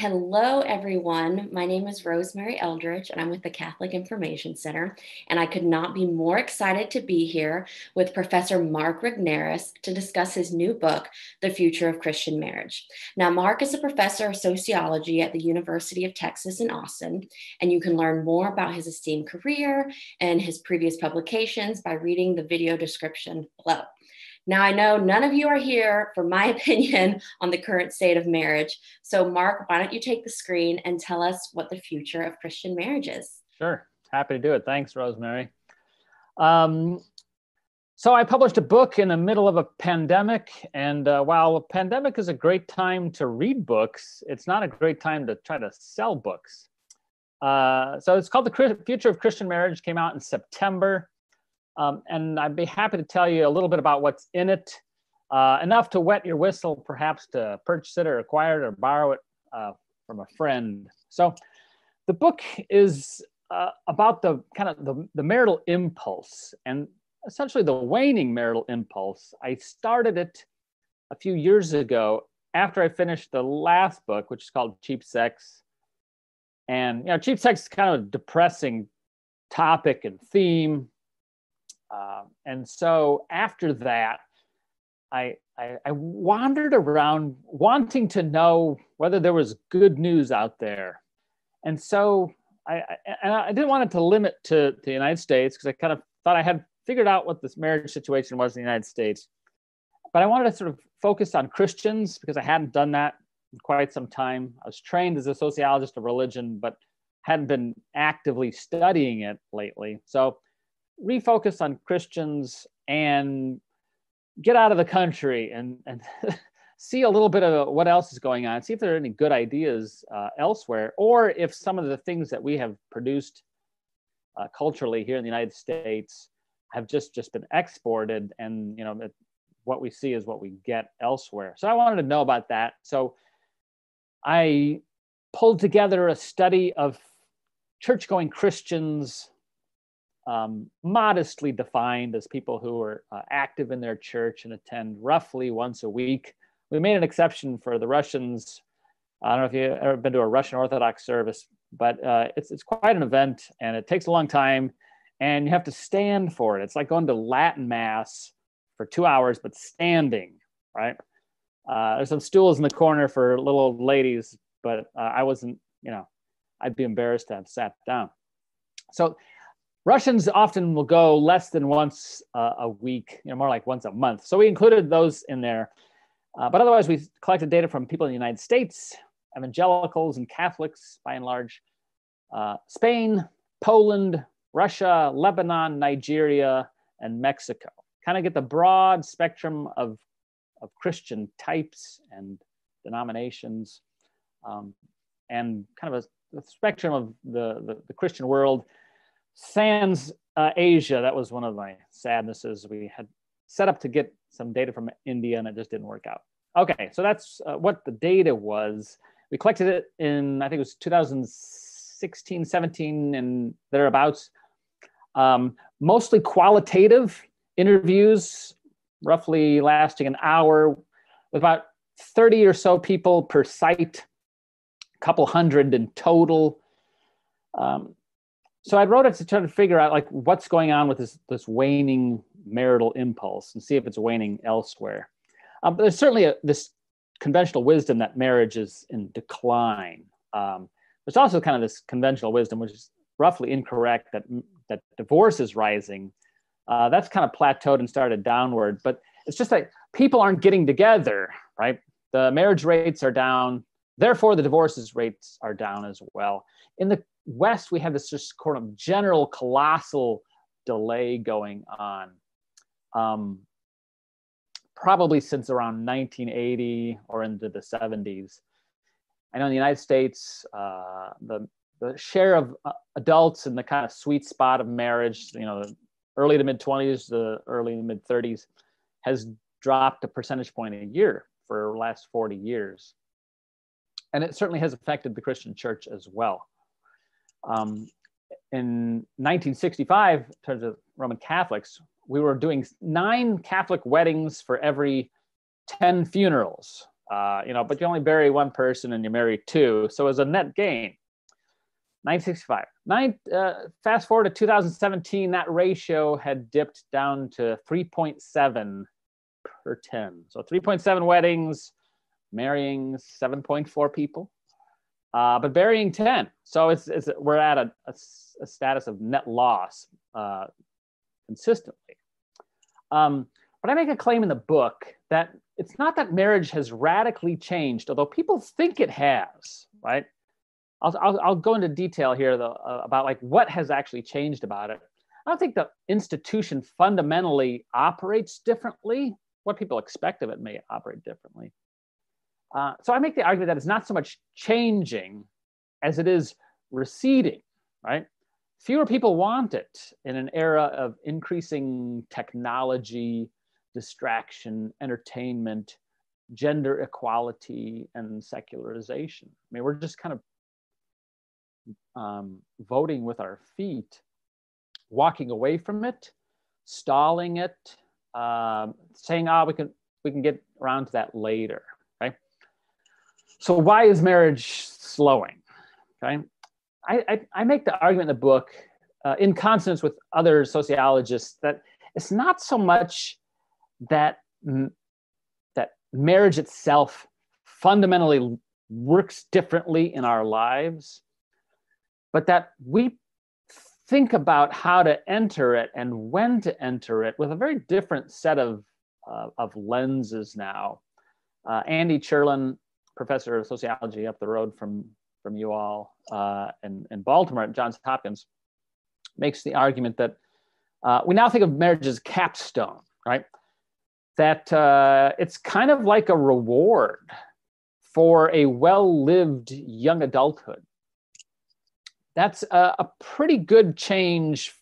Hello, everyone. My name is Rosemary Eldridge, and I'm with the Catholic Information Center. And I could not be more excited to be here with Professor Mark Regnerus to discuss his new book, The Future of Christian Marriage. Now, Mark is a professor of sociology at the University of Texas in Austin, and you can learn more about his esteemed career and his previous publications by reading the video description below. Now, I know none of you are here for my opinion on the current state of marriage. So, Mark, why don't you take the screen and tell us what the future of Christian marriage is? Sure. Happy to do it. Thanks, Rosemary. Um, so, I published a book in the middle of a pandemic. And uh, while a pandemic is a great time to read books, it's not a great time to try to sell books. Uh, so, it's called The Future of Christian Marriage, came out in September. Um, and I'd be happy to tell you a little bit about what's in it, uh, enough to wet your whistle, perhaps to purchase it or acquire it or borrow it uh, from a friend. So the book is uh, about the kind of the, the marital impulse and essentially the waning marital impulse. I started it a few years ago after I finished the last book, which is called Cheap Sex. And you know, cheap sex is kind of a depressing topic and theme. Um, and so after that, I, I, I wandered around wanting to know whether there was good news out there. And so I, I, and I didn't want it to limit to, to the United States because I kind of thought I had figured out what this marriage situation was in the United States. But I wanted to sort of focus on Christians because I hadn't done that in quite some time. I was trained as a sociologist of religion, but hadn't been actively studying it lately. So refocus on Christians and get out of the country and, and see a little bit of what else is going on, see if there are any good ideas uh, elsewhere, or if some of the things that we have produced uh, culturally here in the United States have just just been exported, and you know it, what we see is what we get elsewhere. So I wanted to know about that. So I pulled together a study of church-going Christians um, modestly defined as people who are uh, active in their church and attend roughly once a week. We made an exception for the Russians. I don't know if you've ever been to a Russian Orthodox service, but uh, it's, it's quite an event and it takes a long time and you have to stand for it. It's like going to Latin Mass for two hours, but standing, right? Uh, there's some stools in the corner for little old ladies, but uh, I wasn't, you know, I'd be embarrassed to have sat down. So Russians often will go less than once uh, a week, you know, more like once a month. So we included those in there. Uh, but otherwise, we collected data from people in the United States, evangelicals and Catholics by and large, uh, Spain, Poland, Russia, Lebanon, Nigeria, and Mexico. Kind of get the broad spectrum of, of Christian types and denominations, um, and kind of a, a spectrum of the, the, the Christian world Sans uh, Asia, that was one of my sadnesses. We had set up to get some data from India and it just didn't work out. Okay, so that's uh, what the data was. We collected it in, I think it was 2016, 17, and thereabouts. Um, mostly qualitative interviews, roughly lasting an hour, with about 30 or so people per site, a couple hundred in total. Um, so I wrote it to try to figure out like what's going on with this this waning marital impulse and see if it's waning elsewhere. Um, but there's certainly a, this conventional wisdom that marriage is in decline. Um, there's also kind of this conventional wisdom, which is roughly incorrect, that that divorce is rising. Uh, that's kind of plateaued and started downward. But it's just that people aren't getting together, right? The marriage rates are down, therefore the divorces rates are down as well. In the West, we have this just sort of general colossal delay going on. Um, probably since around 1980 or into the 70s. I know in the United States, uh, the, the share of uh, adults in the kind of sweet spot of marriage, you know, early to mid 20s, the early to mid 30s, has dropped a percentage point a year for the last 40 years. And it certainly has affected the Christian church as well. Um, in 1965, in terms of Roman Catholics, we were doing nine Catholic weddings for every 10 funerals. Uh, you know, but you only bury one person and you marry two. So it was a net gain. 965. Nine, uh, fast forward to 2017, that ratio had dipped down to 3.7 per 10. So 3.7 weddings, marrying 7.4 people, uh, but burying 10. So it's, it's we're at a, a, a status of net loss uh, consistently. Um, but I make a claim in the book that it's not that marriage has radically changed, although people think it has, right? I'll, I'll, I'll go into detail here though, uh, about like what has actually changed about it. I don't think the institution fundamentally operates differently. What people expect of it may operate differently. Uh, so I make the argument that it's not so much changing as it is receding, right? Fewer people want it in an era of increasing technology, distraction, entertainment, gender equality, and secularization. I mean, we're just kind of um, voting with our feet, walking away from it, stalling it, um, saying, "Ah, oh, we can we can get around to that later." So why is marriage slowing? Okay. I, I, I make the argument in the book, uh, in consonance with other sociologists, that it's not so much that that marriage itself fundamentally works differently in our lives but that we think about how to enter it and when to enter it with a very different set of, uh, of lenses now. Uh, Andy Cherlin, professor of sociology up the road from, from you all uh, in, in Baltimore at Johns Hopkins, makes the argument that uh, we now think of marriage as capstone, right? That uh, it's kind of like a reward for a well lived young adulthood that's a, a pretty good change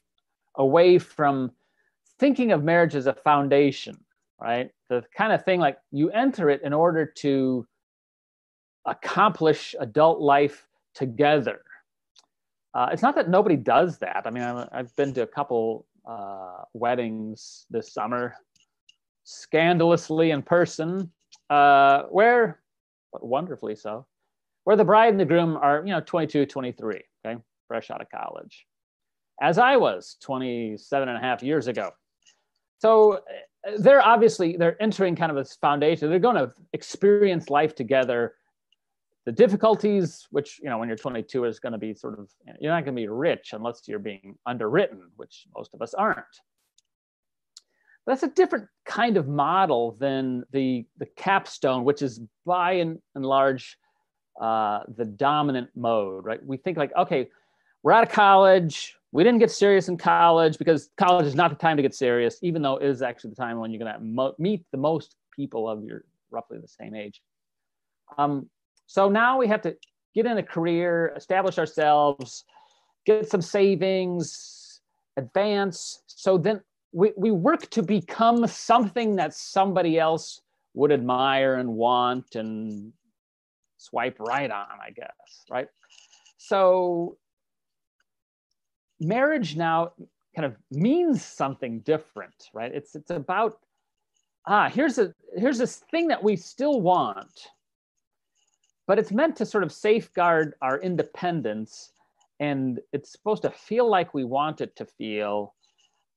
away from thinking of marriage as a foundation, right? The kind of thing like you enter it in order to accomplish adult life together. Uh, it's not that nobody does that. I mean, i have been to a couple uh, weddings this summer, scandalously in person, uh, where, wonderfully so, where the bride and the groom are, you know, 22, 23 okay, fresh out of college, as I was 27 and a half years ago. So uh, they're obviously they're entering kind of this foundation. They're going to experience life together. The difficulties, which you know, when you're 22, is going to be sort of you're not going to be rich unless you're being underwritten, which most of us aren't. That's a different kind of model than the the capstone, which is by and, and large uh, the dominant mode, right? We think like, okay, we're out of college. We didn't get serious in college because college is not the time to get serious, even though it is actually the time when you're going to meet the most people of your roughly the same age. Um, so now we have to get in a career, establish ourselves, get some savings, advance. So then we, we work to become something that somebody else would admire and want and swipe right on, I guess, right? So marriage now kind of means something different, right? It's it's about ah, here's a here's this thing that we still want, but it's meant to sort of safeguard our independence, and it's supposed to feel like we want it to feel,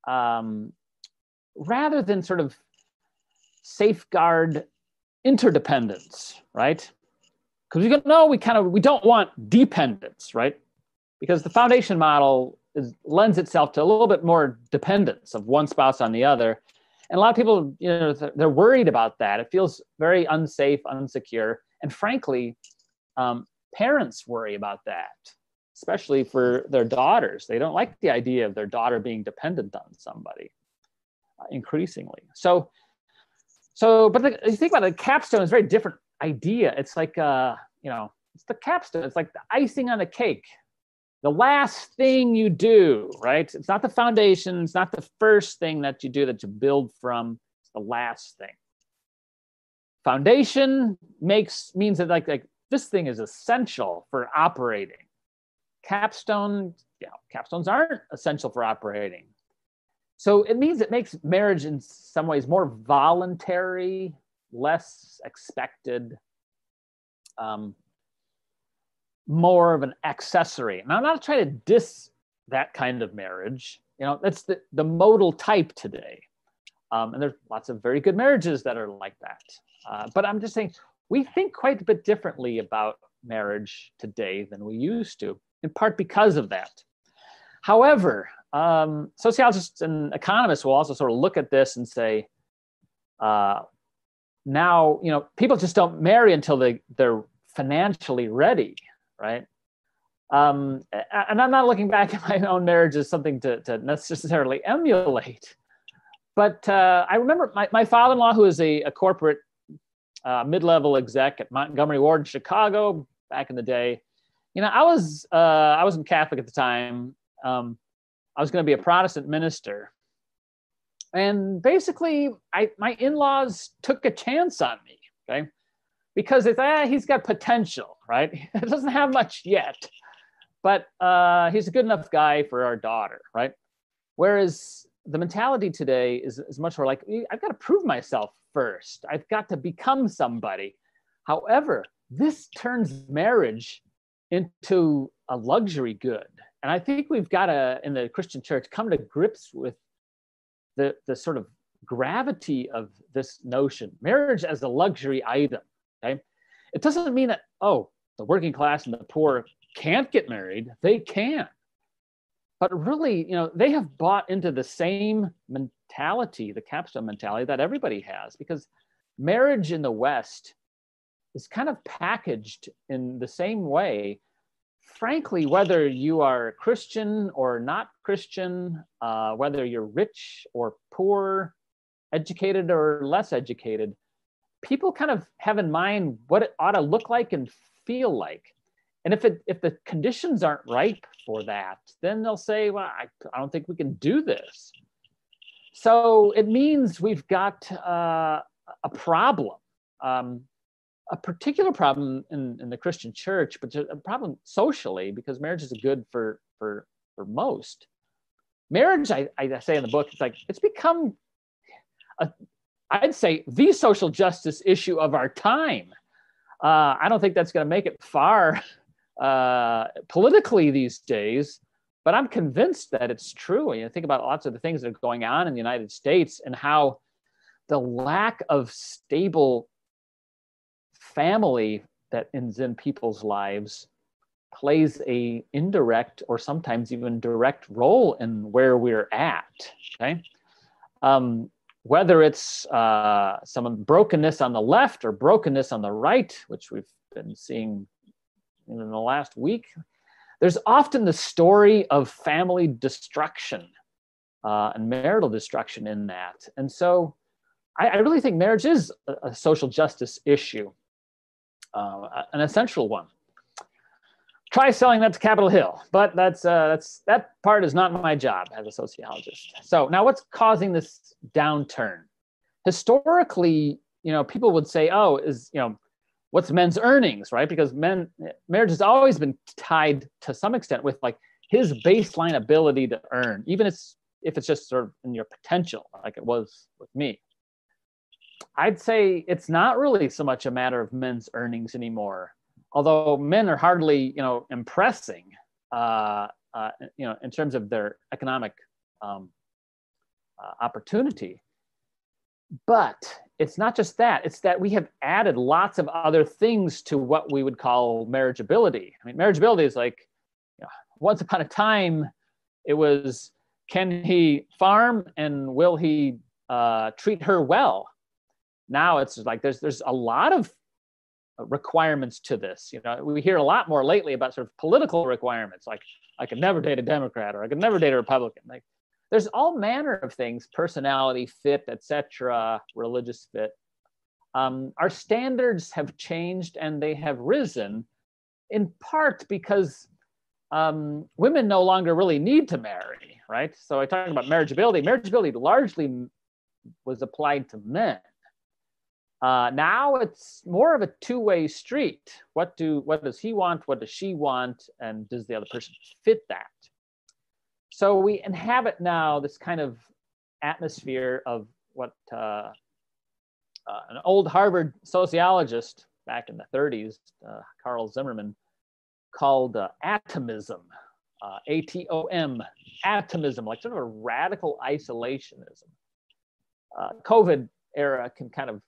um, rather than sort of safeguard interdependence, right? because we no, we kind of we don't want dependence, right? Because the foundation model is, lends itself to a little bit more dependence of one spouse on the other, and a lot of people, you know, they're worried about that. It feels very unsafe, unsecure, and frankly, um, parents worry about that, especially for their daughters. They don't like the idea of their daughter being dependent on somebody uh, increasingly. So, so, but the, you think about it, the capstone is a very different idea. It's like, uh, you know, it's the capstone. It's like the icing on the cake. The last thing you do, right? It's not the foundation. It's not the first thing that you do that you build from. It's the last thing. Foundation makes means that like like this thing is essential for operating. capstone, know, capstones aren't essential for operating. So it means it makes marriage in some ways more voluntary, less expected, um, more of an accessory. And I'm not trying to diss that kind of marriage. You know, that's the, the modal type today. Um, and there's lots of very good marriages that are like that. Uh, but I'm just saying, we think quite a bit differently about marriage today than we used to, in part because of that. However, um, sociologists and economists will also sort of look at this and say, uh, now, you know, people just don't marry until they, they're financially ready, right? Um, and I'm not looking back at my own marriage as something to, to necessarily emulate. But uh, I remember my, my father in law, who is a, a corporate uh, mid level exec at Montgomery Ward in Chicago back in the day, you know, I was, uh, I wasn't Catholic at the time. Um, I was going to be a Protestant minister. And basically, I, my in laws took a chance on me, okay? Because it's, ah, he's got potential, right? He doesn't have much yet but uh, he's a good enough guy for our daughter, right? Whereas the mentality today is, is much more like, eh, I've got to prove myself first. I've got to become somebody. However, this turns marriage into a luxury good. And I think we've got to, in the Christian church, come to grips with the, the sort of gravity of this notion marriage as a luxury item. Okay. It doesn't mean that, oh, the working class and the poor can't get married, they can. But really, you know, they have bought into the same mentality, the capstone mentality that everybody has, because marriage in the West is kind of packaged in the same way. Frankly, whether you are Christian or not Christian, uh, whether you're rich or poor, educated or less educated, people kind of have in mind what it ought to look like and feel like and if it if the conditions aren't ripe for that then they'll say well i, I don't think we can do this. So it means we've got uh, a problem um, a particular problem in, in the christian church but a problem socially because marriage is good for for for most. Marriage I, I say in the book it's like it's become a, i'd say the social justice issue of our time. Uh, I don't think that's going to make it far uh, politically these days, but I'm convinced that it's true. You know, think about lots of the things that are going on in the United States and how the lack of stable family that is in people's lives plays a indirect or sometimes even direct role in where we're at. Okay, um, whether it's uh, some brokenness on the left or brokenness on the right, which we've been seeing in the last week, there's often the story of family destruction uh, and marital destruction in that. And so I, I really think marriage is a, a social justice issue, uh, an essential one. Try selling that to Capitol Hill, but that's uh, that's that part is not my job as a sociologist. So now, what's causing this downturn? Historically, you know, people would say, "Oh, is you know, what's men's earnings, right? Because men marriage has always been tied to some extent with like his baseline ability to earn, even if it's, if it's just sort of in your potential, like it was with me. I'd say it's not really so much a matter of men's earnings anymore, although men are hardly, you know, impressing, uh, uh, you know, in terms of their economic um, uh, opportunity. But it's not just that, it's that we have added lots of other things to what we would call marriageability. I mean, marriageability is like, you know, once upon a time, it was can he farm and will he uh, treat her well? Now it's like there's there's a lot of requirements to this. You know, we hear a lot more lately about sort of political requirements, like I could never date a Democrat or I could never date a Republican. Like there's all manner of things personality fit etc religious fit um, our standards have changed and they have risen in part because um, women no longer really need to marry right so i talk about marriageability marriageability largely was applied to men Uh, now it's more of a two-way street. What do what does he want? What does she want? And does the other person fit that? So we inhabit now this kind of atmosphere of what uh, uh, an old Harvard sociologist back in the 30s, uh, Carle Zimmerman, called uh, atomism, uh, A-T-O-M, atomism, like sort of a radical isolationism. Uh, COVID era can kind of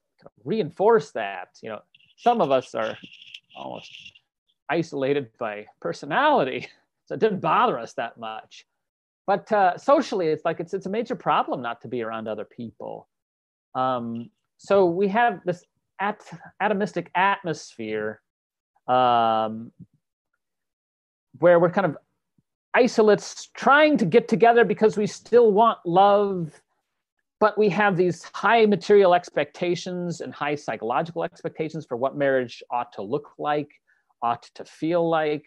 reinforce that. You know, some of us are almost isolated by personality, so it didn't bother us that much. But uh, socially, it's like it's it's a major problem not to be around other people. Um, so we have this at, atomistic atmosphere um, where we're kind of isolates trying to get together because we still want love but we have these high material expectations and high psychological expectations for what marriage ought to look like, ought to feel like.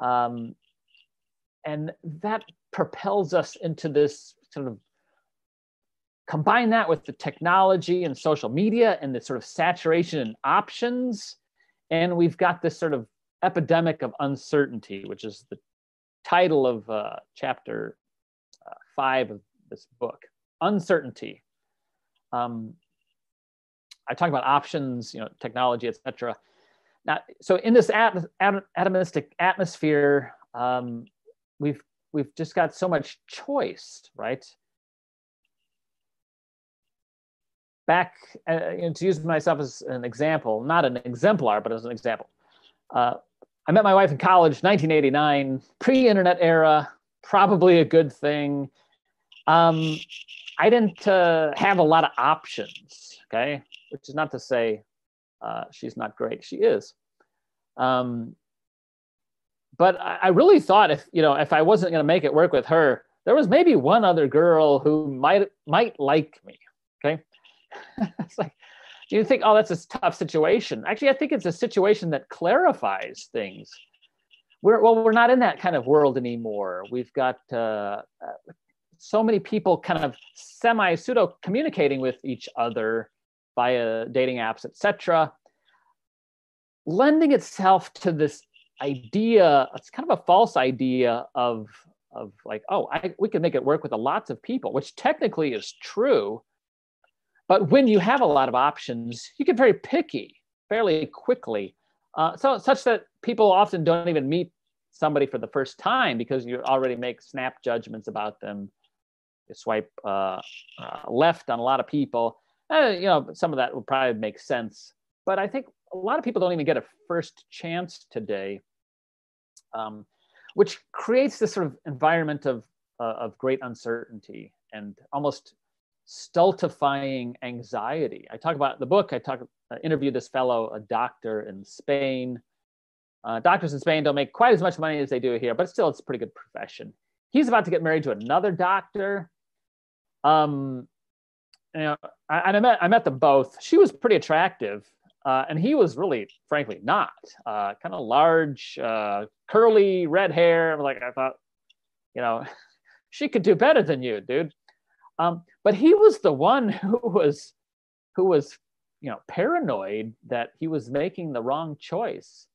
Um, and that propels us into this sort of combine that with the technology and social media and the sort of saturation and options. And we've got this sort of epidemic of uncertainty, which is the title of uh, chapter uh, five of this book uncertainty. Um, I talk about options, you know, technology, etc. Now, so in this at, at, atomistic atmosphere, um, we've we've just got so much choice, right? Back, uh, to use myself as an example, not an exemplar, but as an example. Uh, I met my wife in college, 1989, pre-internet era, probably a good thing. Um, I didn't uh, have a lot of options, okay? Which is not to say uh, she's not great. She is. Um, but I, I really thought if, you know, if I wasn't going to make it work with her, there was maybe one other girl who might might like me, okay? it's like, you think, oh, that's a tough situation. Actually, I think it's a situation that clarifies things. We're, well, we're not in that kind of world anymore. We've got uh, so many people kind of semi pseudo communicating with each other via dating apps, etc., lending itself to this idea. It's kind of a false idea of of like, oh, I, we can make it work with lots of people, which technically is true. But when you have a lot of options, you get very picky fairly quickly. Uh, so such that people often don't even meet somebody for the first time because you already make snap judgments about them you swipe uh, uh, left on a lot of people. Uh, you know, some of that will probably make sense. But I think a lot of people don't even get a first chance today, um, which creates this sort of environment of, uh, of great uncertainty and almost stultifying anxiety. I talk about the book, I talk, uh, interviewed this fellow, a doctor in Spain. Uh, doctors in Spain don't make quite as much money as they do here, but still, it's a pretty good profession. He's about to get married to another doctor um, you know, I, I met I met them both. She was pretty attractive, uh, and he was really, frankly, not. Uh, kind of large, uh, curly red hair. Like I thought, you know, she could do better than you, dude. Um, but he was the one who was, who was, you know, paranoid that he was making the wrong choice.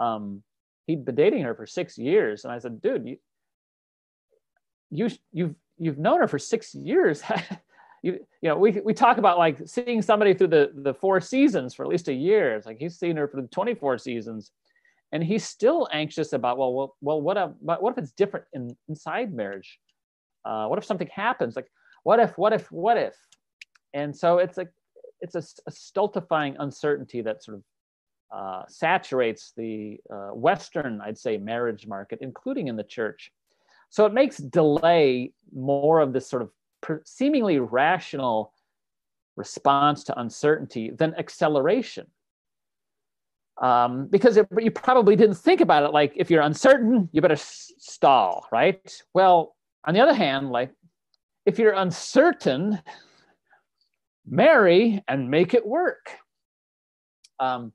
Um, he'd been dating her for six years, and I said, dude, you, you, you've you've known her for six years. you, you know, we, we talk about like seeing somebody through the, the four seasons for at least a year. It's like he's seen her for the 24 seasons and he's still anxious about, well, well, well what, if, what if it's different in, inside marriage? Uh, what if something happens? Like, what if, what if, what if? And so it's like, it's a, a stultifying uncertainty that sort of uh, saturates the uh, Western, I'd say, marriage market, including in the church. So it makes delay more of this sort of seemingly rational response to uncertainty than acceleration. Um, because it, you probably didn't think about it like if you're uncertain, you better s- stall, right? Well, on the other hand, like if you're uncertain, marry and make it work. Um,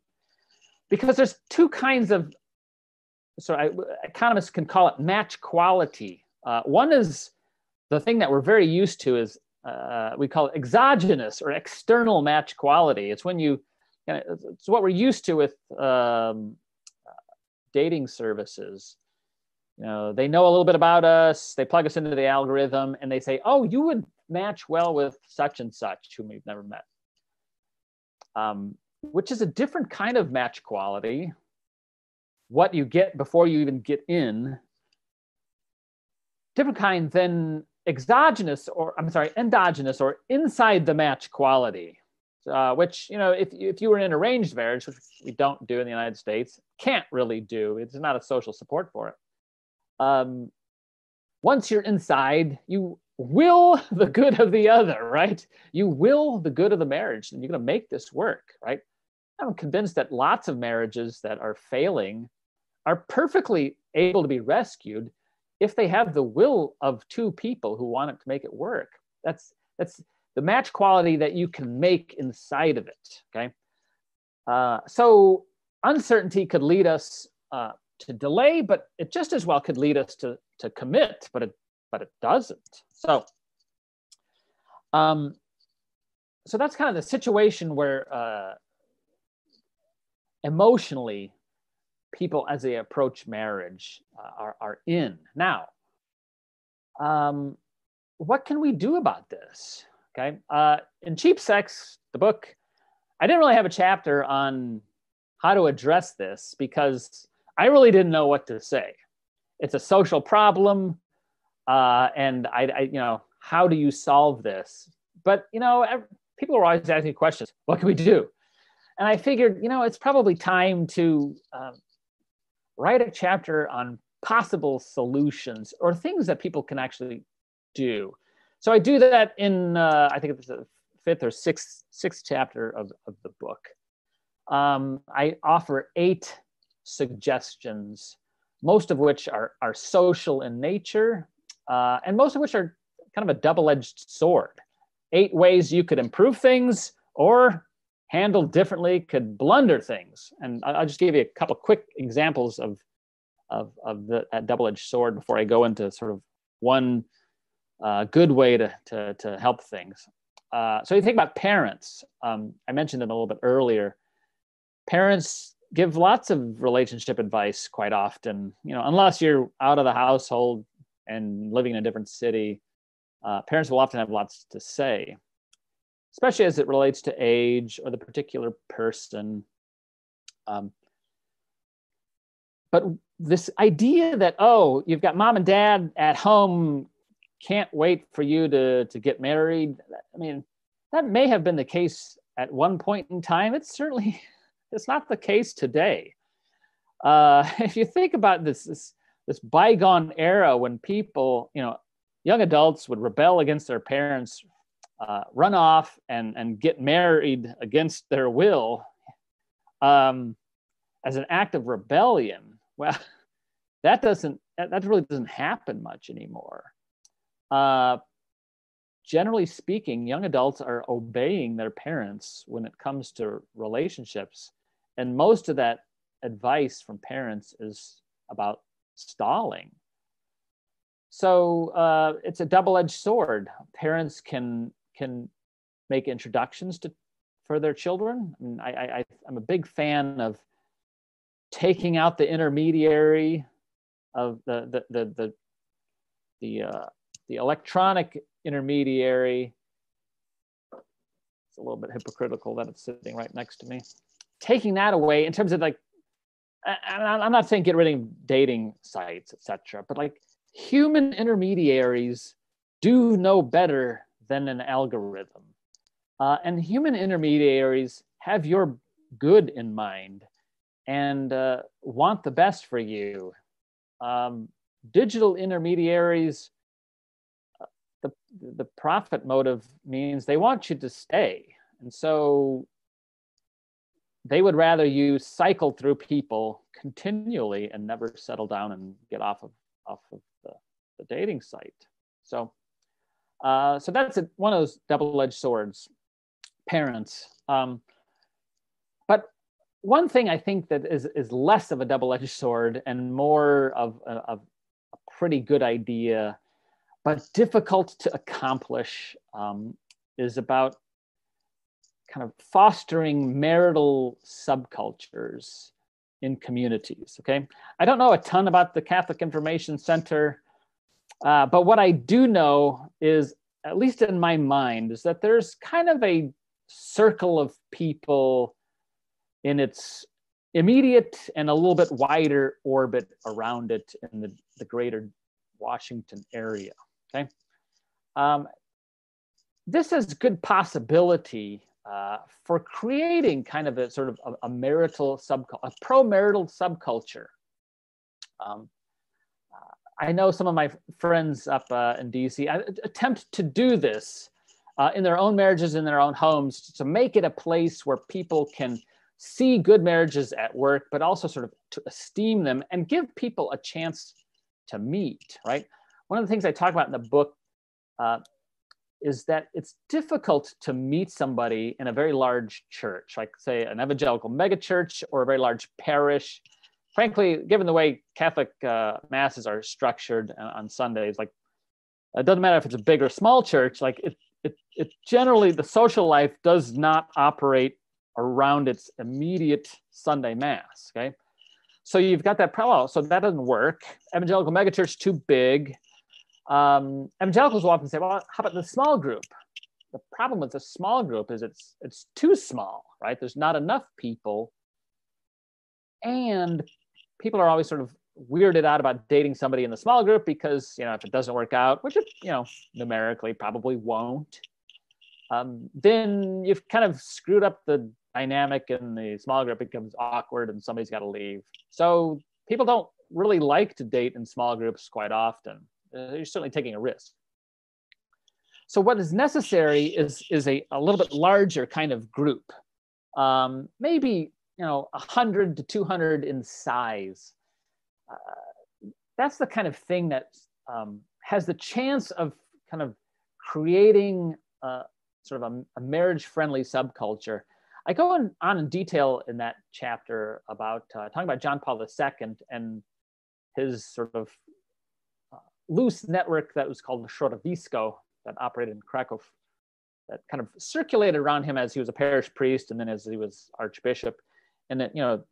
because there's two kinds of so economists can call it match quality. Uh, one is the thing that we're very used to is uh, we call it exogenous or external match quality. It's when you, it's what we're used to with um, dating services. You know, they know a little bit about us, they plug us into the algorithm, and they say, oh, you would match well with such and such whom we've never met. Um, which is a different kind of match quality. What you get before you even get in, different kind than exogenous or I'm sorry, endogenous or inside the match quality, uh, which you know if if you were in an arranged marriage, which we don't do in the United States, can't really do. It's not a social support for it. Um, once you're inside, you will the good of the other, right? You will the good of the marriage, and you're going to make this work, right? I'm convinced that lots of marriages that are failing are perfectly able to be rescued if they have the will of two people who want it to make it work. That's that's the match quality that you can make inside of it. Okay, uh, so uncertainty could lead us uh, to delay, but it just as well could lead us to to commit, but it but it doesn't. So. Um, so that's kind of the situation where uh, emotionally people as they approach marriage uh, are, are in. Now, um, what can we do about this? Okay. Uh, in Cheap Sex, the book, I didn't really have a chapter on how to address this because I really didn't know what to say. It's a social problem. Uh, and I, I, you know, how do you solve this? But, you know, people are always asking questions. What can we do? And I figured, you know, it's probably time to um, write a chapter on possible solutions or things that people can actually do. So I do that in, uh, I think it's the fifth or sixth, sixth chapter of, of the book. Um, I offer eight suggestions, most of which are, are social in nature, uh, and most of which are kind of a double-edged sword. Eight ways you could improve things or handled differently could blunder things. And I'll just give you a couple quick examples of, of, of the, that double-edged sword before I go into sort of one uh, good way to, to, to help things. Uh, so you think about parents. Um, I mentioned them a little bit earlier. Parents give lots of relationship advice quite often. You know, unless you're out of the household and living in a different city, uh, parents will often have lots to say especially as it relates to age or the particular person. Um, but this idea that, oh, you've got mom and dad at home, can't wait for you to, to get married. I mean, that may have been the case at one point in time. It's certainly, it's not the case today. Uh, if you think about this, this, this bygone era when people, you know, young adults would rebel against their parents uh, run off and, and get married against their will um, as an act of rebellion, well, that doesn't that really doesn't happen much anymore. Uh, generally speaking, young adults are obeying their parents when it comes to relationships, and most of that advice from parents is about stalling. So uh, it's a double-edged sword. Parents can can make introductions to for their children. I, mean, I, I I'm a big fan of taking out the intermediary of the the the the the, uh, the electronic intermediary. It's a little bit hypocritical that it's sitting right next to me. Taking that away in terms of like, I'm not saying get rid of dating sites, etc., but like human intermediaries do know better than an algorithm. Uh, and human intermediaries have your good in mind and uh, want the best for you. Um, digital intermediaries, uh, the, the profit motive means they want you to stay. And so they would rather you cycle through people continually and never settle down and get off of, off of the, the dating site. So uh, so that's a, one of those double-edged swords, parents. Um, but one thing I think that is, is less of a double-edged sword and more of a, of a pretty good idea but difficult to accomplish um, is about kind of fostering marital subcultures in communities. Okay, I don't know a ton about the Catholic Information Center, uh, but what I do know is, at least in my mind, is that there's kind of a circle of people in its immediate and a little bit wider orbit around it in the, the greater Washington area. Okay. Um, this is good possibility uh, for creating kind of a sort of a, a marital subculture, a pro-marital subculture. Um, I know some of my friends up uh, in DC attempt to do this uh, in their own marriages, in their own homes, to make it a place where people can see good marriages at work, but also sort of to esteem them and give people a chance to meet, right? One of the things I talk about in the book uh, is that it's difficult to meet somebody in a very large church, like say an evangelical megachurch or a very large parish. Frankly, given the way Catholic uh, masses are structured on Sundays, like it doesn't matter if it's a big or small church, like it, it, it generally, the social life does not operate around its immediate Sunday mass, okay? So you've got that parallel, so that doesn't work. Evangelical megachurch, too big um, evangelicals will often say, well, how about the small group? The problem with the small group is it's it's too small, right? There's not enough people, and people are always sort of weirded out about dating somebody in the small group because you know if it doesn't work out, which it you know numerically probably won't, um, then you've kind of screwed up the dynamic in the small group. Becomes awkward, and somebody's got to leave. So people don't really like to date in small groups quite often uh, you're certainly taking a risk. So what is necessary is, is a, a little bit larger kind of group, um, maybe you know 100 to 200 in size. Uh, that's the kind of thing that um, has the chance of kind of creating a, sort of a, a marriage-friendly subculture. I go on, on in detail in that chapter about uh, talking about John Paul II and his sort of loose network that was called the Środowisko that operated in Krakow that kind of circulated around him as he was a parish priest and then as he was archbishop. And that, you know,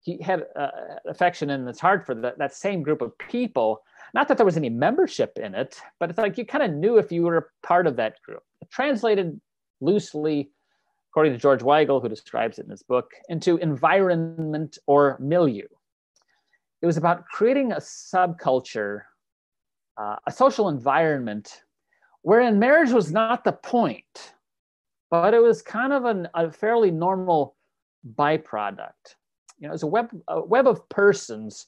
he had uh, affection and it's hard for that, same group of people. Not that there was any membership in it, but it's like you kind of knew if you were part of that group. Translated loosely, according to George Weigel, who describes it in his book, into environment or milieu. It was about creating a subculture uh, a social environment wherein marriage was not the point, but it was kind of an, a fairly normal byproduct. You know, it's a web, a web of persons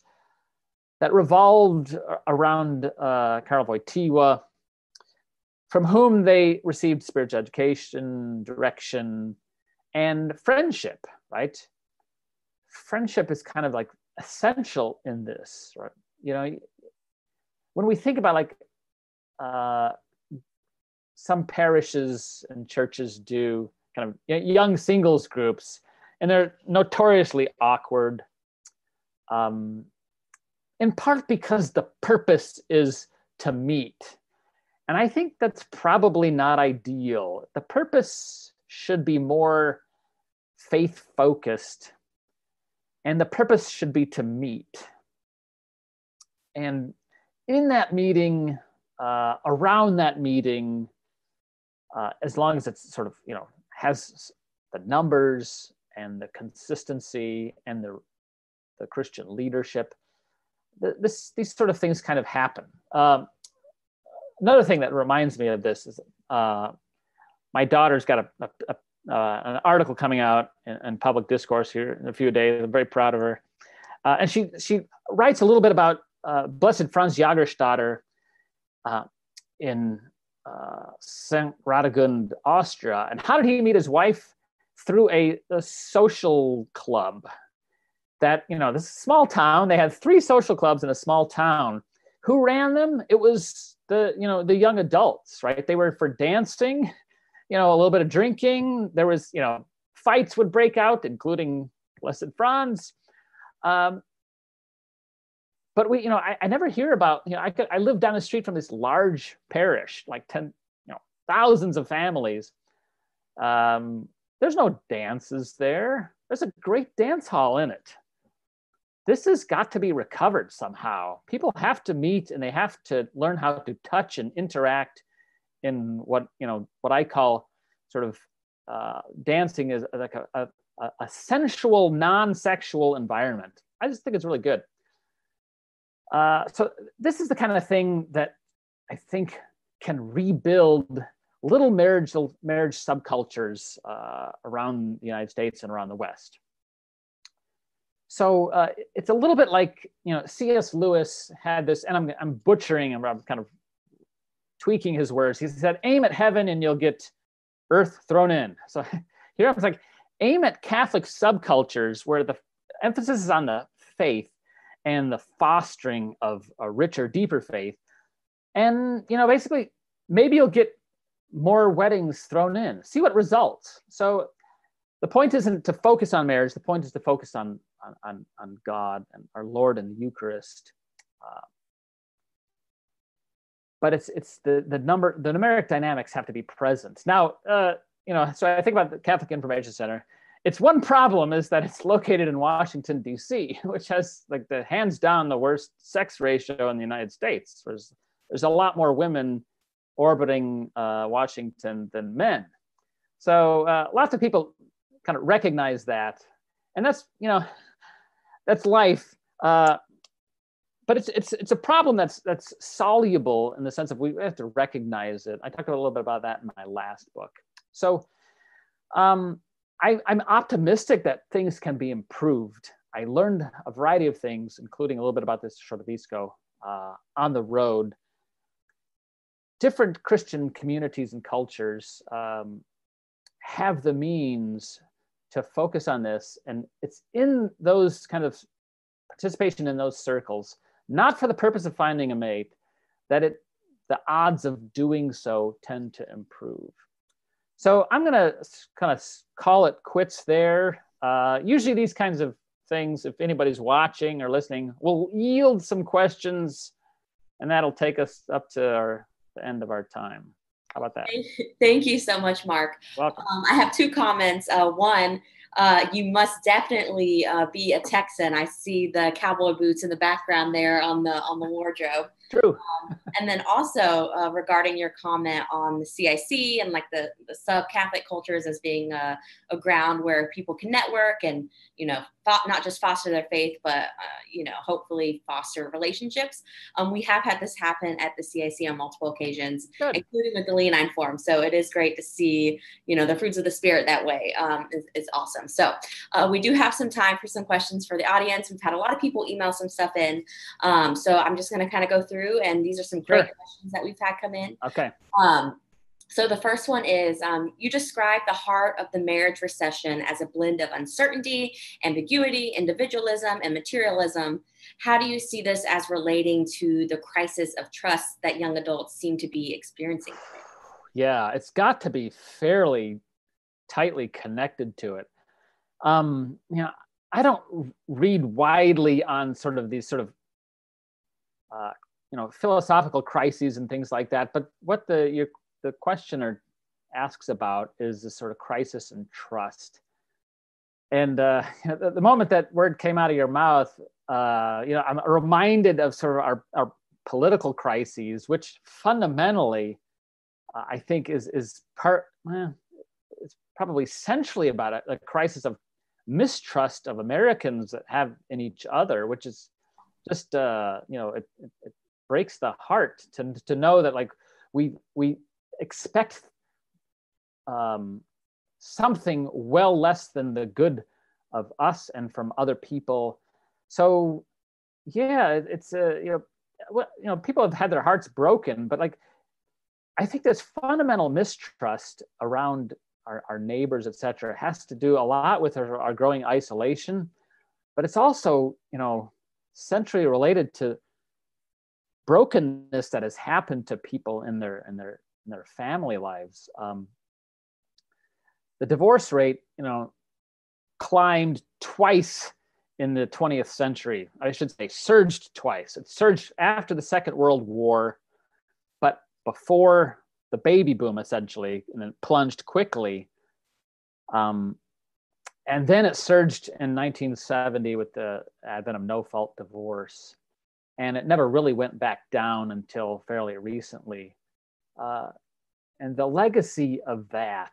that revolved around uh, Karol Wojtyła, from whom they received spiritual education, direction, and friendship, right? Friendship is kind of like essential in this, right? You know, when we think about like uh, some parishes and churches do kind of young singles groups, and they're notoriously awkward. Um, in part because the purpose is to meet. And I think that's probably not ideal. The purpose should be more faith focused, and the purpose should be to meet. And in that meeting, uh, around that meeting, uh, as long as it's sort of, you know, has the numbers and the consistency and the, the Christian leadership, this, these sort of things kind of happen. Um, another thing that reminds me of this is uh, my daughter's got a, a, a uh, an article coming out in, in, public discourse here in a few days. I'm very proud of her. Uh, and she she writes a little bit about uh, Blessed Franz Jagerstatter uh, in uh, St. Radegund, Austria. And how did he meet his wife? Through a, a social club that, you know, this small town, they had three social clubs in a small town. Who ran them? It was the, you know, the young adults, right? They were for dancing, you know, a little bit of drinking. There was, you know, fights would break out, including Blessed Franz. Um, but we, you know, I, I never hear about, you know, I could, I live down the street from this large parish, like 10, you know, thousands of families. Um, there's no dances there. There's a great dance hall in it. This has got to be recovered somehow. People have to meet and they have to learn how to touch and interact in what, you know, what I call sort of uh, dancing is like a, a, a sensual, non-sexual environment. I just think it's really good. Uh, so this is the kind of thing that I think can rebuild little marriage marriage subcultures uh, around the United States and around the West. So uh, it's a little bit like you know C.S. Lewis had this, and I'm I'm butchering and I'm kind of tweaking his words. He said, "Aim at heaven and you'll get earth thrown in." So here I was like, aim at Catholic subcultures where the emphasis is on the faith and the fostering of a richer, deeper faith. And, you know, basically, maybe you'll get more weddings thrown in. See what results. So the point isn't to focus on marriage. The point is to focus on, on, on God and our Lord and the Eucharist. Uh, but it's it's the the number the numeric dynamics have to be present. Now, uh, you know, so I think about the Catholic Information Center its one problem is that it's located in Washington D.C., which has like the hands down the worst sex ratio in the United States. There's there's a lot more women orbiting uh, Washington than men. So uh, lots of people kind of recognize that, and that's you know that's life. Uh, but it's it's it's a problem that's that's soluble in the sense of we have to recognize it. I talked a little bit about that in my last book. So um, I, I'm optimistic that things can be improved. I learned a variety of things, including a little bit about this short Shortovisko uh, on the road. Different Christian communities and cultures um, have the means to focus on this, and it's in those kind of participation in those circles, not for the purpose of finding a mate, that it the odds of doing so tend to improve. So I'm going to kind of call it quits there. Uh, usually these kinds of things, if anybody's watching or listening, will yield some questions and that'll take us up to our, the end of our time. How about that? Thank you so much, Mark. Welcome. Um, I have two comments. Uh, one, uh, you must definitely uh, be a Texan. I see the cowboy boots in the background there on the on the wardrobe. True. Um, and then also uh, regarding your comment on the CIC and like the, the sub Catholic cultures as being a, a, ground where people can network and, you know, not just foster their faith, but, uh, you know, hopefully foster relationships. Um, we have had this happen at the CIC on multiple occasions, Good. including with the Leonine Forum. So it is great to see, you know, the fruits of the Spirit that way. Um, is, is awesome. So uh, we do have some time for some questions for the audience. We've had a lot of people email some stuff in. Um, so I'm just going to kind of go through and these are some great sure. questions that we've had come in. Okay. Um, so the first one is um, you describe the heart of the marriage recession as a blend of uncertainty, ambiguity, individualism, and materialism. How do you see this as relating to the crisis of trust that young adults seem to be experiencing? Yeah, it's got to be fairly tightly connected to it. Um, you know, I don't read widely on sort of these sort of uh, you know philosophical crises and things like that but what the your, the questioner asks about is this sort of crisis in trust. And uh, the, moment that word came out of your mouth uh, you know i'm reminded of sort of our, our political crises which fundamentally uh, i think is is part it's probably centrally about a, a crisis of mistrust of americans that have in each other which is just uh, you know it, it, breaks the heart to, to know that like we we expect um, something well less than the good of us and from other people. So yeah it's a you know well, you know people have had their hearts broken but like i think this fundamental mistrust around our, our neighbors etc has to do a lot with our, our growing isolation but it's also you know centrally related to brokenness that has happened to people in their in their in their family lives. Um, the divorce rate, you know, climbed twice in the 20th century. I should say surged twice. It surged after the Second World War, but before the baby boom, essentially, and then plunged quickly. Um, and then it surged in 1970 with the advent of no fault divorce. And it never really went back down until fairly recently. Uh, and the legacy of that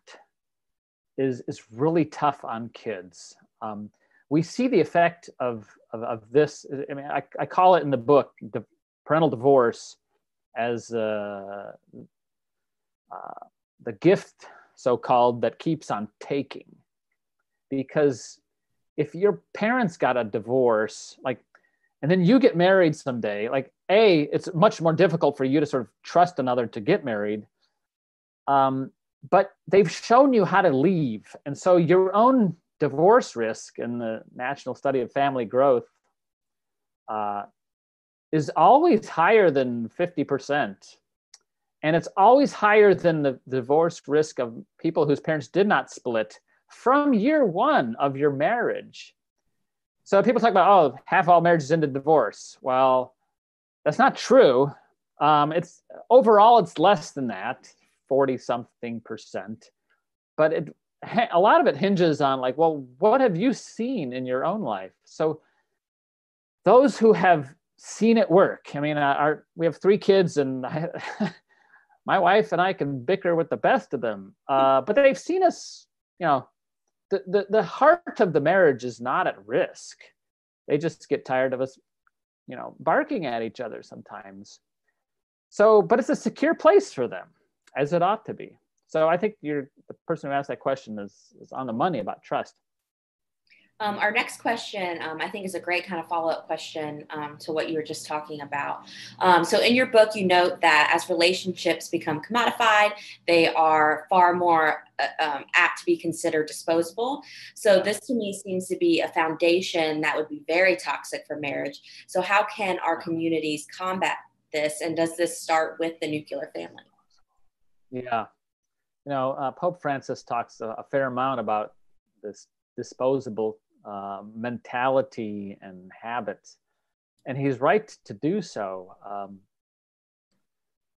is, is really tough on kids. Um, we see the effect of, of, of, this. I mean, I, I call it in the book, the parental divorce as uh, uh, the gift, so called, that keeps on taking. Because if your parents got a divorce, like, and then you get married someday, like, A, it's much more difficult for you to sort of trust another to get married. Um, but they've shown you how to leave. And so your own divorce risk in the National Study of Family Growth uh, is always higher than 50%. And it's always higher than the divorce risk of people whose parents did not split from year one of your marriage. So people talk about, oh, half all marriages end in divorce. Well, that's not true. Um, it's overall, it's less than that, 40 something percent. But it a lot of it hinges on like well what have you seen in your own life so those who have seen it work i mean uh, our, we have three kids and I, my wife and i can bicker with the best of them uh, but they've seen us you know the, the, the heart of the marriage is not at risk. They just get tired of us you know barking at each other sometimes. So but it's a secure place for them as it ought to be. So I think you're the person who asked that question is, is on the money about trust. Um, our next question, um, I think, is a great kind of follow up question um, to what you were just talking about. Um, so, in your book, you note that as relationships become commodified, they are far more uh, um, apt to be considered disposable. So, this to me seems to be a foundation that would be very toxic for marriage. So, how can our communities combat this? And does this start with the nuclear family? Yeah, you know, uh, Pope Francis talks a, a, fair amount about this disposable uh, mentality and habits, and he's right to do so. Um,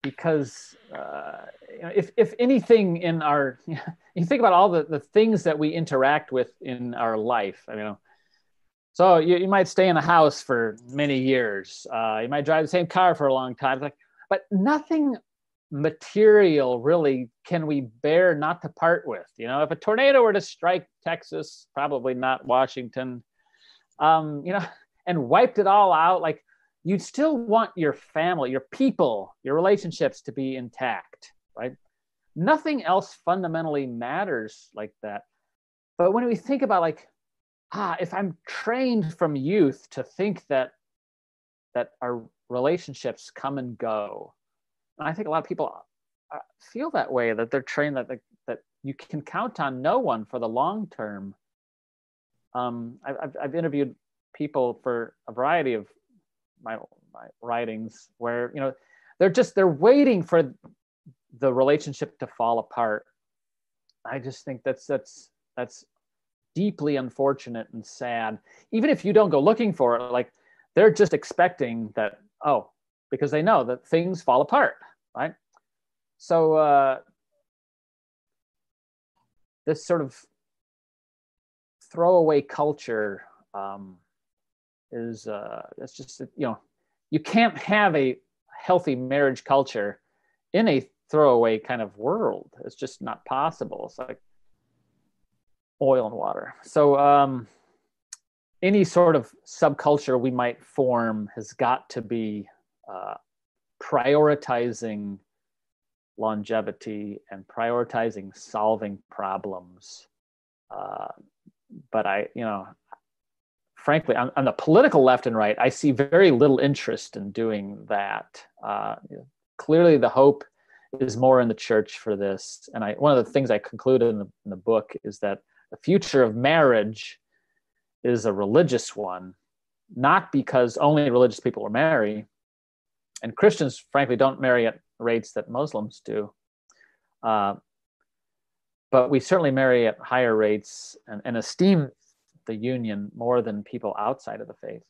because uh, if, if anything in our, you think about all the, the things that we interact with in our life, I mean, so you, you might stay in a house for many years. Uh, you might drive the same car for a long time. Like, but nothing material really can we bear not to part with? You know, if a tornado were to strike Texas, probably not Washington, um, you know, and wiped it all out, like you'd still want your family, your people, your relationships to be intact, right? Nothing else fundamentally matters like that. But when we think about like, ah, if I'm trained from youth to think that that our relationships come and go, and I think a lot of people uh, feel that way that they're trained that that you can count on no one for the long term. Um, I've, I've interviewed people for a variety of my, my writings where you know they're just they're waiting for the relationship to fall apart. I just think that's that's that's deeply unfortunate and sad. Even if you don't go looking for it, like they're just expecting that oh because they know that things fall apart, right? So uh, this sort of throwaway culture um, is uh, that's just you know you can't have a healthy marriage culture in a throwaway kind of world. It's just not possible. It's like oil and water. So um, any sort of subculture we might form has got to be uh, prioritizing longevity and prioritizing solving problems. Uh, but I, you know, frankly, on, on, the political left and right, I see very little interest in doing that. Uh, clearly, the hope is more in the church for this. And I, one of the things I concluded in the, in the book is that the future of marriage is a religious one, not because only religious people will marry, and Christians, frankly, don't marry at rates that Muslims do. Uh, but we certainly marry at higher rates and, and esteem the union more than people outside of the faith.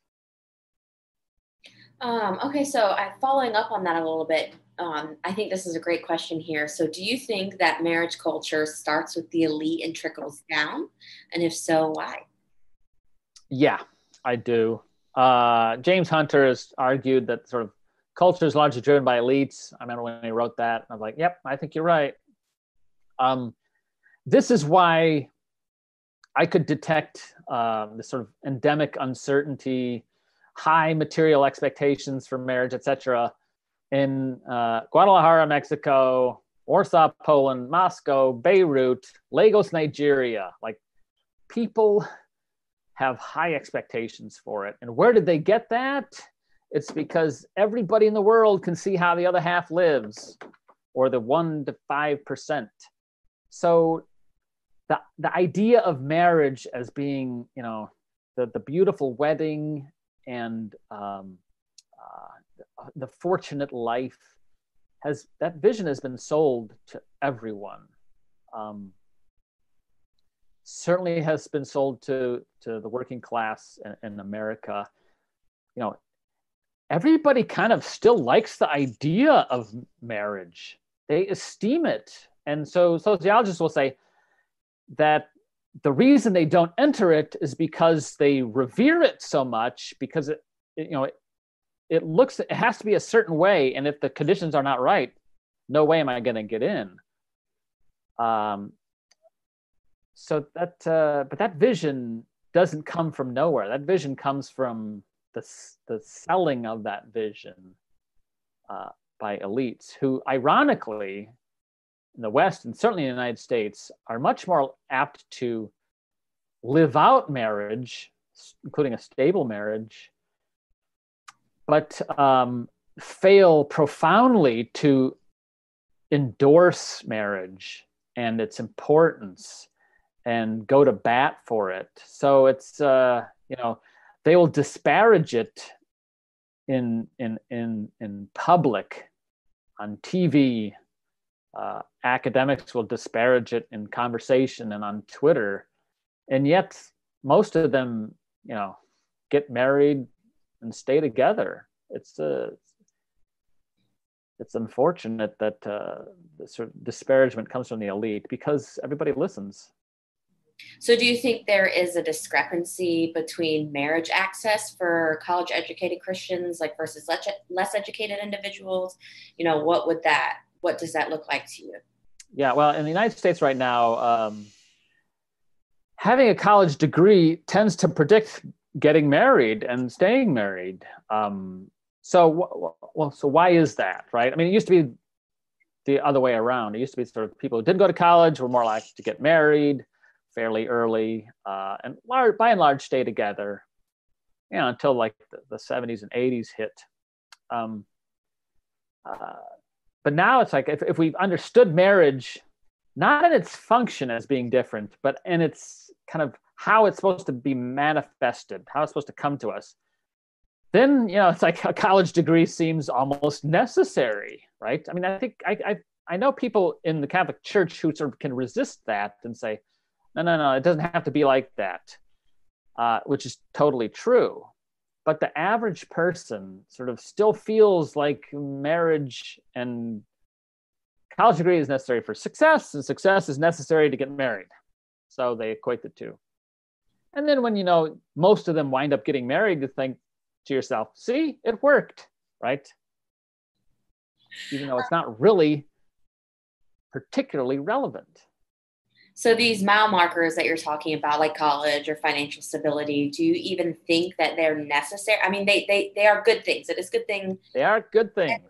Um, okay, so I following up on that a little bit. Um, I think this is a great question here. So, do you think that marriage culture starts with the elite and trickles down? And if so, why? Yeah, I do. Uh, James Hunter has argued that sort of culture is largely driven by elites. I remember when he wrote that, I was like, "Yep, I think you're right." Um, this is why I could detect this sort of endemic uncertainty high material expectations for marriage, etc., in uh, Guadalajara, Mexico, Warsaw, Poland, Moscow, Beirut, Lagos, Nigeria. Like people have high expectations for it. And where did they get that? It's because everybody in the world can see how the other half lives, or the one to five percent. So the the idea of marriage as being, you know, the, the beautiful wedding and um, uh, the fortunate life has that vision has been sold to everyone. Um, certainly has been sold to to the working class in, in America. You know, everybody kind of still likes the idea of marriage. They esteem it, and so sociologists will say that the reason they don't enter it is because they revere it so much because it, you know it, it looks it has to be a certain way. And if the conditions are not right no way am i going to get in. Um so that uh, but that vision doesn't come from nowhere. That vision comes from the the selling of that vision uh, by elites who ironically in the West and certainly in the United States are much more apt to live out marriage, including a stable marriage, but um, fail profoundly to endorse marriage and its importance and go to bat for it. So it's uh, you know they will disparage it in in in in public on TV uh, academics will disparage it in conversation and on Twitter, and yet most of them, you know, get married and stay together. It's uh, it's unfortunate that uh, the sort of disparagement comes from the elite because everybody listens. So, do you think there is a discrepancy between marriage access for college educated Christians, like versus less, educated individuals? You know, what would that what does that look like to you? Yeah, well, in the United States right now, um, having a college degree tends to predict getting married and staying married. Um, so, well, so why is that, right? I mean, it used to be the other way around. It used to be sort of people who didn't go to college were more likely to get married fairly early uh, and large, by and large stay together, you know, until like the, the 70s and 80s hit. Um, uh, but now it's like if, if we've understood marriage, not in its function as being different, but in its kind of how it's supposed to be manifested, how it's supposed to come to us, then you know it's like a college degree seems almost necessary, right? I mean, I think I I, I know people in the Catholic Church who sort of can resist that and say, no, no, no, it doesn't have to be like that, uh, which is totally true. But the average person sort of still feels like marriage and college degree is necessary for success and success is necessary to get married. So they equate the two. And then when you know most of them wind up getting married you think to yourself see it worked right? Even though it's not really particularly relevant so these mile markers that you're talking about, like college or financial stability, do you even think that they're necessary? I mean, they they they are good things. It is good thing. They are good things.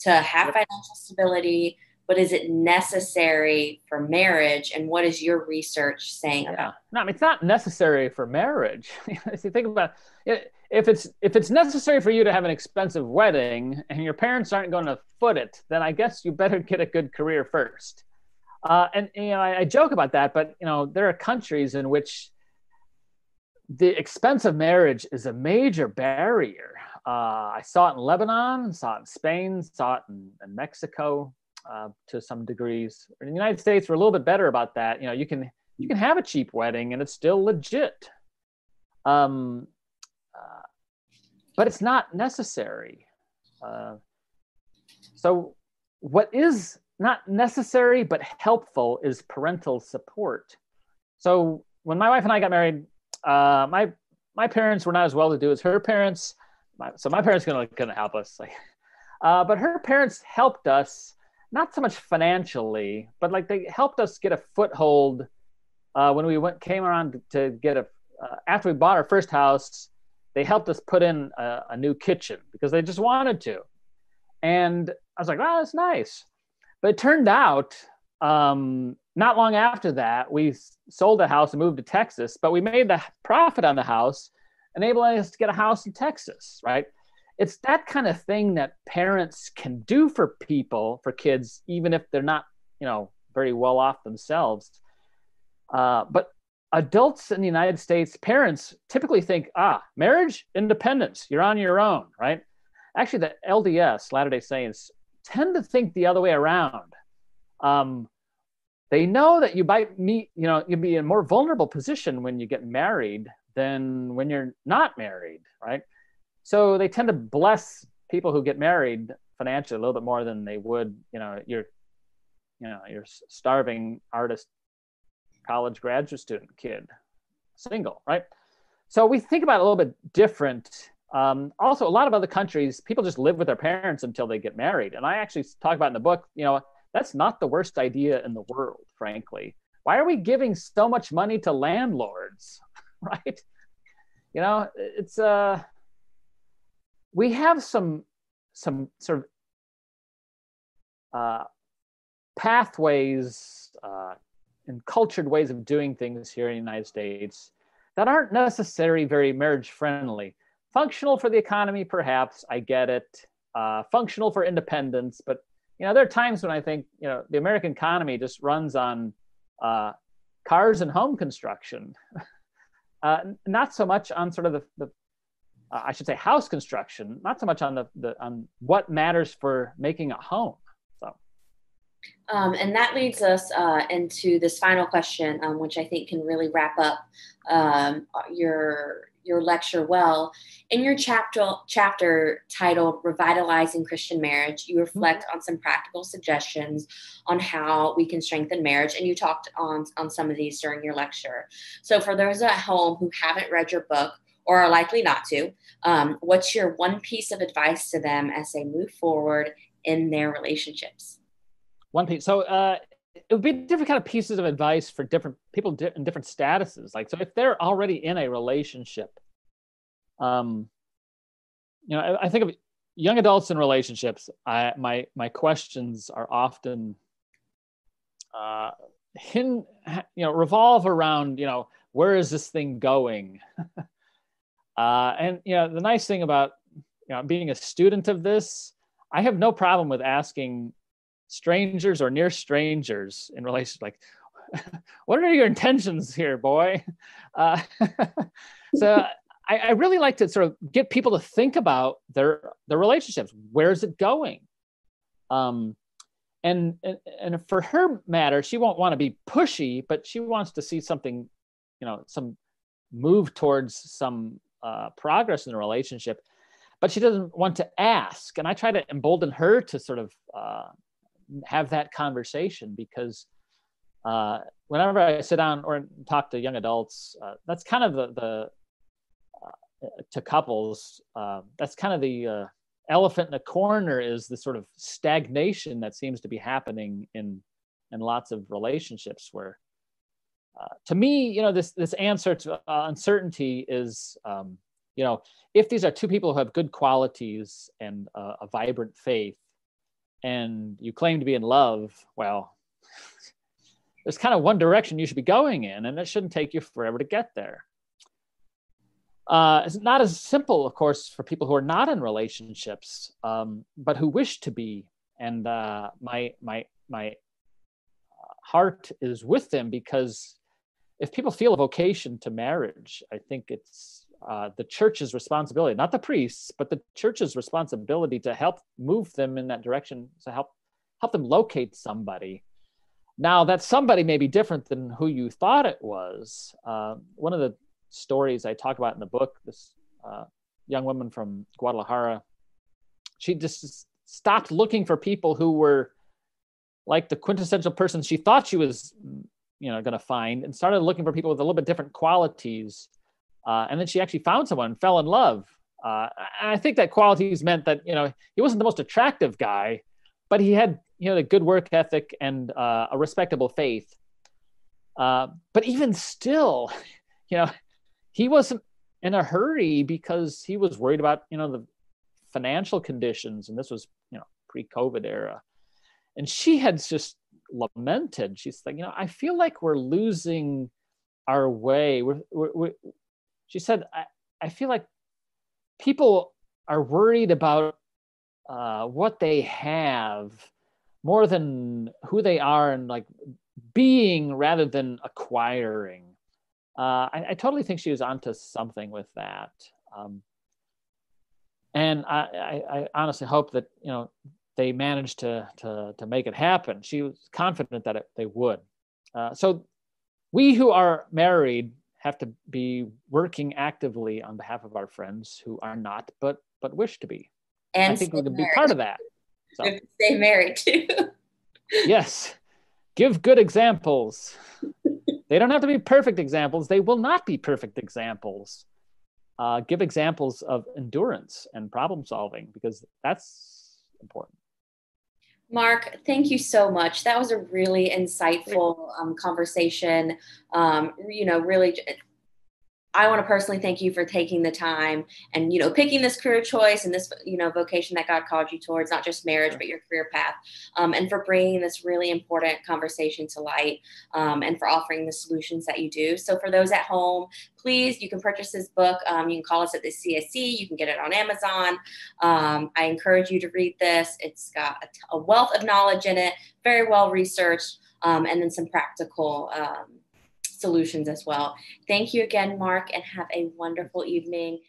To have financial stability, but is it necessary for marriage? And what is your research saying yeah. about? No, I mean it's not necessary for marriage. if you think about it, if it's if it's necessary for you to have an expensive wedding and your parents aren't going to foot it, then I guess you better get a good career first. Uh, and you know, I, I, joke about that, but you know, there are countries in which the expense of marriage is a major barrier. Uh, I saw it in Lebanon, saw it in Spain, saw it in, in Mexico uh, to some degrees. In the United States, we're a little bit better about that. You know, you can you can have a cheap wedding and it's still legit. Um, uh, but it's not necessary. Uh, so, what is not necessary but helpful is parental support. So, when my wife and I got married, uh, my my parents were not as well to do as her parents. My, so my parents gonna gonna help us, like, uh, but her parents helped us not so much financially, but like they helped us get a foothold uh, when we went came around to get a uh, after we bought our first house. They helped us put in a, a new kitchen because they just wanted to, and I was like, "Wow, that's nice." But it turned out um, not long after that, we sold the house and moved to Texas, but we made the profit on the house, enabling us to get a house in Texas, right? It's that kind of thing that parents can do for people, for kids, even if they're not, you know, very well off themselves. Uh, but adults in the United States, parents typically think, ah, marriage, independence, you're on your own, right? Actually, the LDS, Latter day Saints, tend to think the other way around. Um, they know that you might meet, you know, you'll be in a more vulnerable position when you get married than when you're not married, right? So they tend to bless people who get married financially a little bit more than they would, you know, your, you know, your starving artist, college graduate student kid, single, right? So we think about it a little bit different. Um, also, a lot of other countries, people just live with their parents until they get married. And I actually talk about in the book, you know, that's not the worst idea in the world, frankly. Why are we giving so much money to landlords, right? You know, it's uh we have some some sort of uh, pathways uh, and cultured ways of doing things here in the United States that aren't necessarily very marriage friendly. Functional for the economy, perhaps, I get it. Uh, functional for independence, but you know, there are times when I think, you know, the American economy just runs on uh, cars and home construction, uh, not so much on sort of the, the uh, I should say, house construction, not so much on the, the on what matters for making a home. So, um, and that leads us uh, into this final question, um, which I think can really wrap up um, your your lecture well. In your chapter chapter titled "Revitalizing Christian Marriage," you reflect mm-hmm. on some practical suggestions on how we can strengthen marriage, and you talked on on some of these during your lecture. So, for those at home who haven't read your book or are likely not to, um, what's your one piece of advice to them as they move forward in their relationships? One piece. So. Uh it would be different kind of pieces of advice for different people in different statuses. Like, so if they're already in a relationship, um, you know, I, I think of young adults in relationships. I my my questions are often, uh, hin, you know, revolve around you know where is this thing going, uh, and you know the nice thing about you know being a student of this, I have no problem with asking strangers or near strangers in relation like what are your intentions here boy? Uh, so I, I, really like to sort of get people to think about their their relationships. Where's it going? Um, and, and and for her matter she won't want to be pushy but she wants to see something you know some move towards some uh, progress in the relationship. But she doesn't want to ask and i try to embolden her to sort of uh, have that conversation because uh, whenever I sit down or talk to young adults, uh, that's kind of the, the uh, to couples, uh, that's kind of the uh, elephant in the corner is the sort of stagnation that seems to be happening in in lots of relationships where uh, to me, you know, this this answer to uncertainty is, um, you know, if these are two people who have good qualities and a vibrant faith, and you claim to be in love, well, there's kind of one direction you should be going in, and it shouldn't take you forever to get there. Uh, it's not as simple, of course, for people who are not in relationships, um, but who wish to be. And uh, my my my heart is with them because if people feel a vocation to marriage, I think it's uh, the church's responsibility, not the priests, but the church's responsibility to help move them in that direction, to help help them locate somebody. now that somebody may be different than who you thought it was. Uh, one of the stories I talk about in the book, this uh, young woman from Guadalajara, she just stopped looking for people who were like the quintessential person she thought she was, you know, going to find, and started looking for people with a little bit different qualities. Uh, and then she actually found someone, fell in love. Uh, and I think that qualities meant that you know he wasn't the most attractive guy, but he had you know a good work ethic and uh, a respectable faith. Uh, but even still, you know, he wasn't in a hurry because he was worried about you know the financial conditions, and this was you know pre-COVID era, and she had just lamented. She's like, you know, I feel like we're losing our way. We're, we're, she said, I, I feel like people are worried about uh, what they have more than who they are and like being rather than acquiring. Uh, I, I, totally think she was onto something with that. Um, and I, I, I, honestly hope that you know they managed to to to make it happen. She was confident that it, they would. Uh, so we who are married have to be working actively on behalf of our friends who are not, but but wish to be. And I think we can be part of that. So. Stay married too. yes, give good examples. they don't have to be perfect examples. They will not be perfect examples. Uh, give examples of endurance and problem solving because that's important. Mark, thank you so much. That was a really insightful um, conversation. Um, you know, really I want to personally thank you for taking the time and you know picking this career choice and this you know vocation that God called you towards, not just marriage but your career path, um, and for bringing this really important conversation to light um, and for offering the solutions that you do. So for those at home, please you can purchase this book. Um, you can call us at the CIC. You can get it on Amazon. Um, I encourage you to read this. It's got a, t- a wealth of knowledge in it, very well researched, um, and then some practical um, solutions as well. Thank you again, Mark, and have a wonderful evening.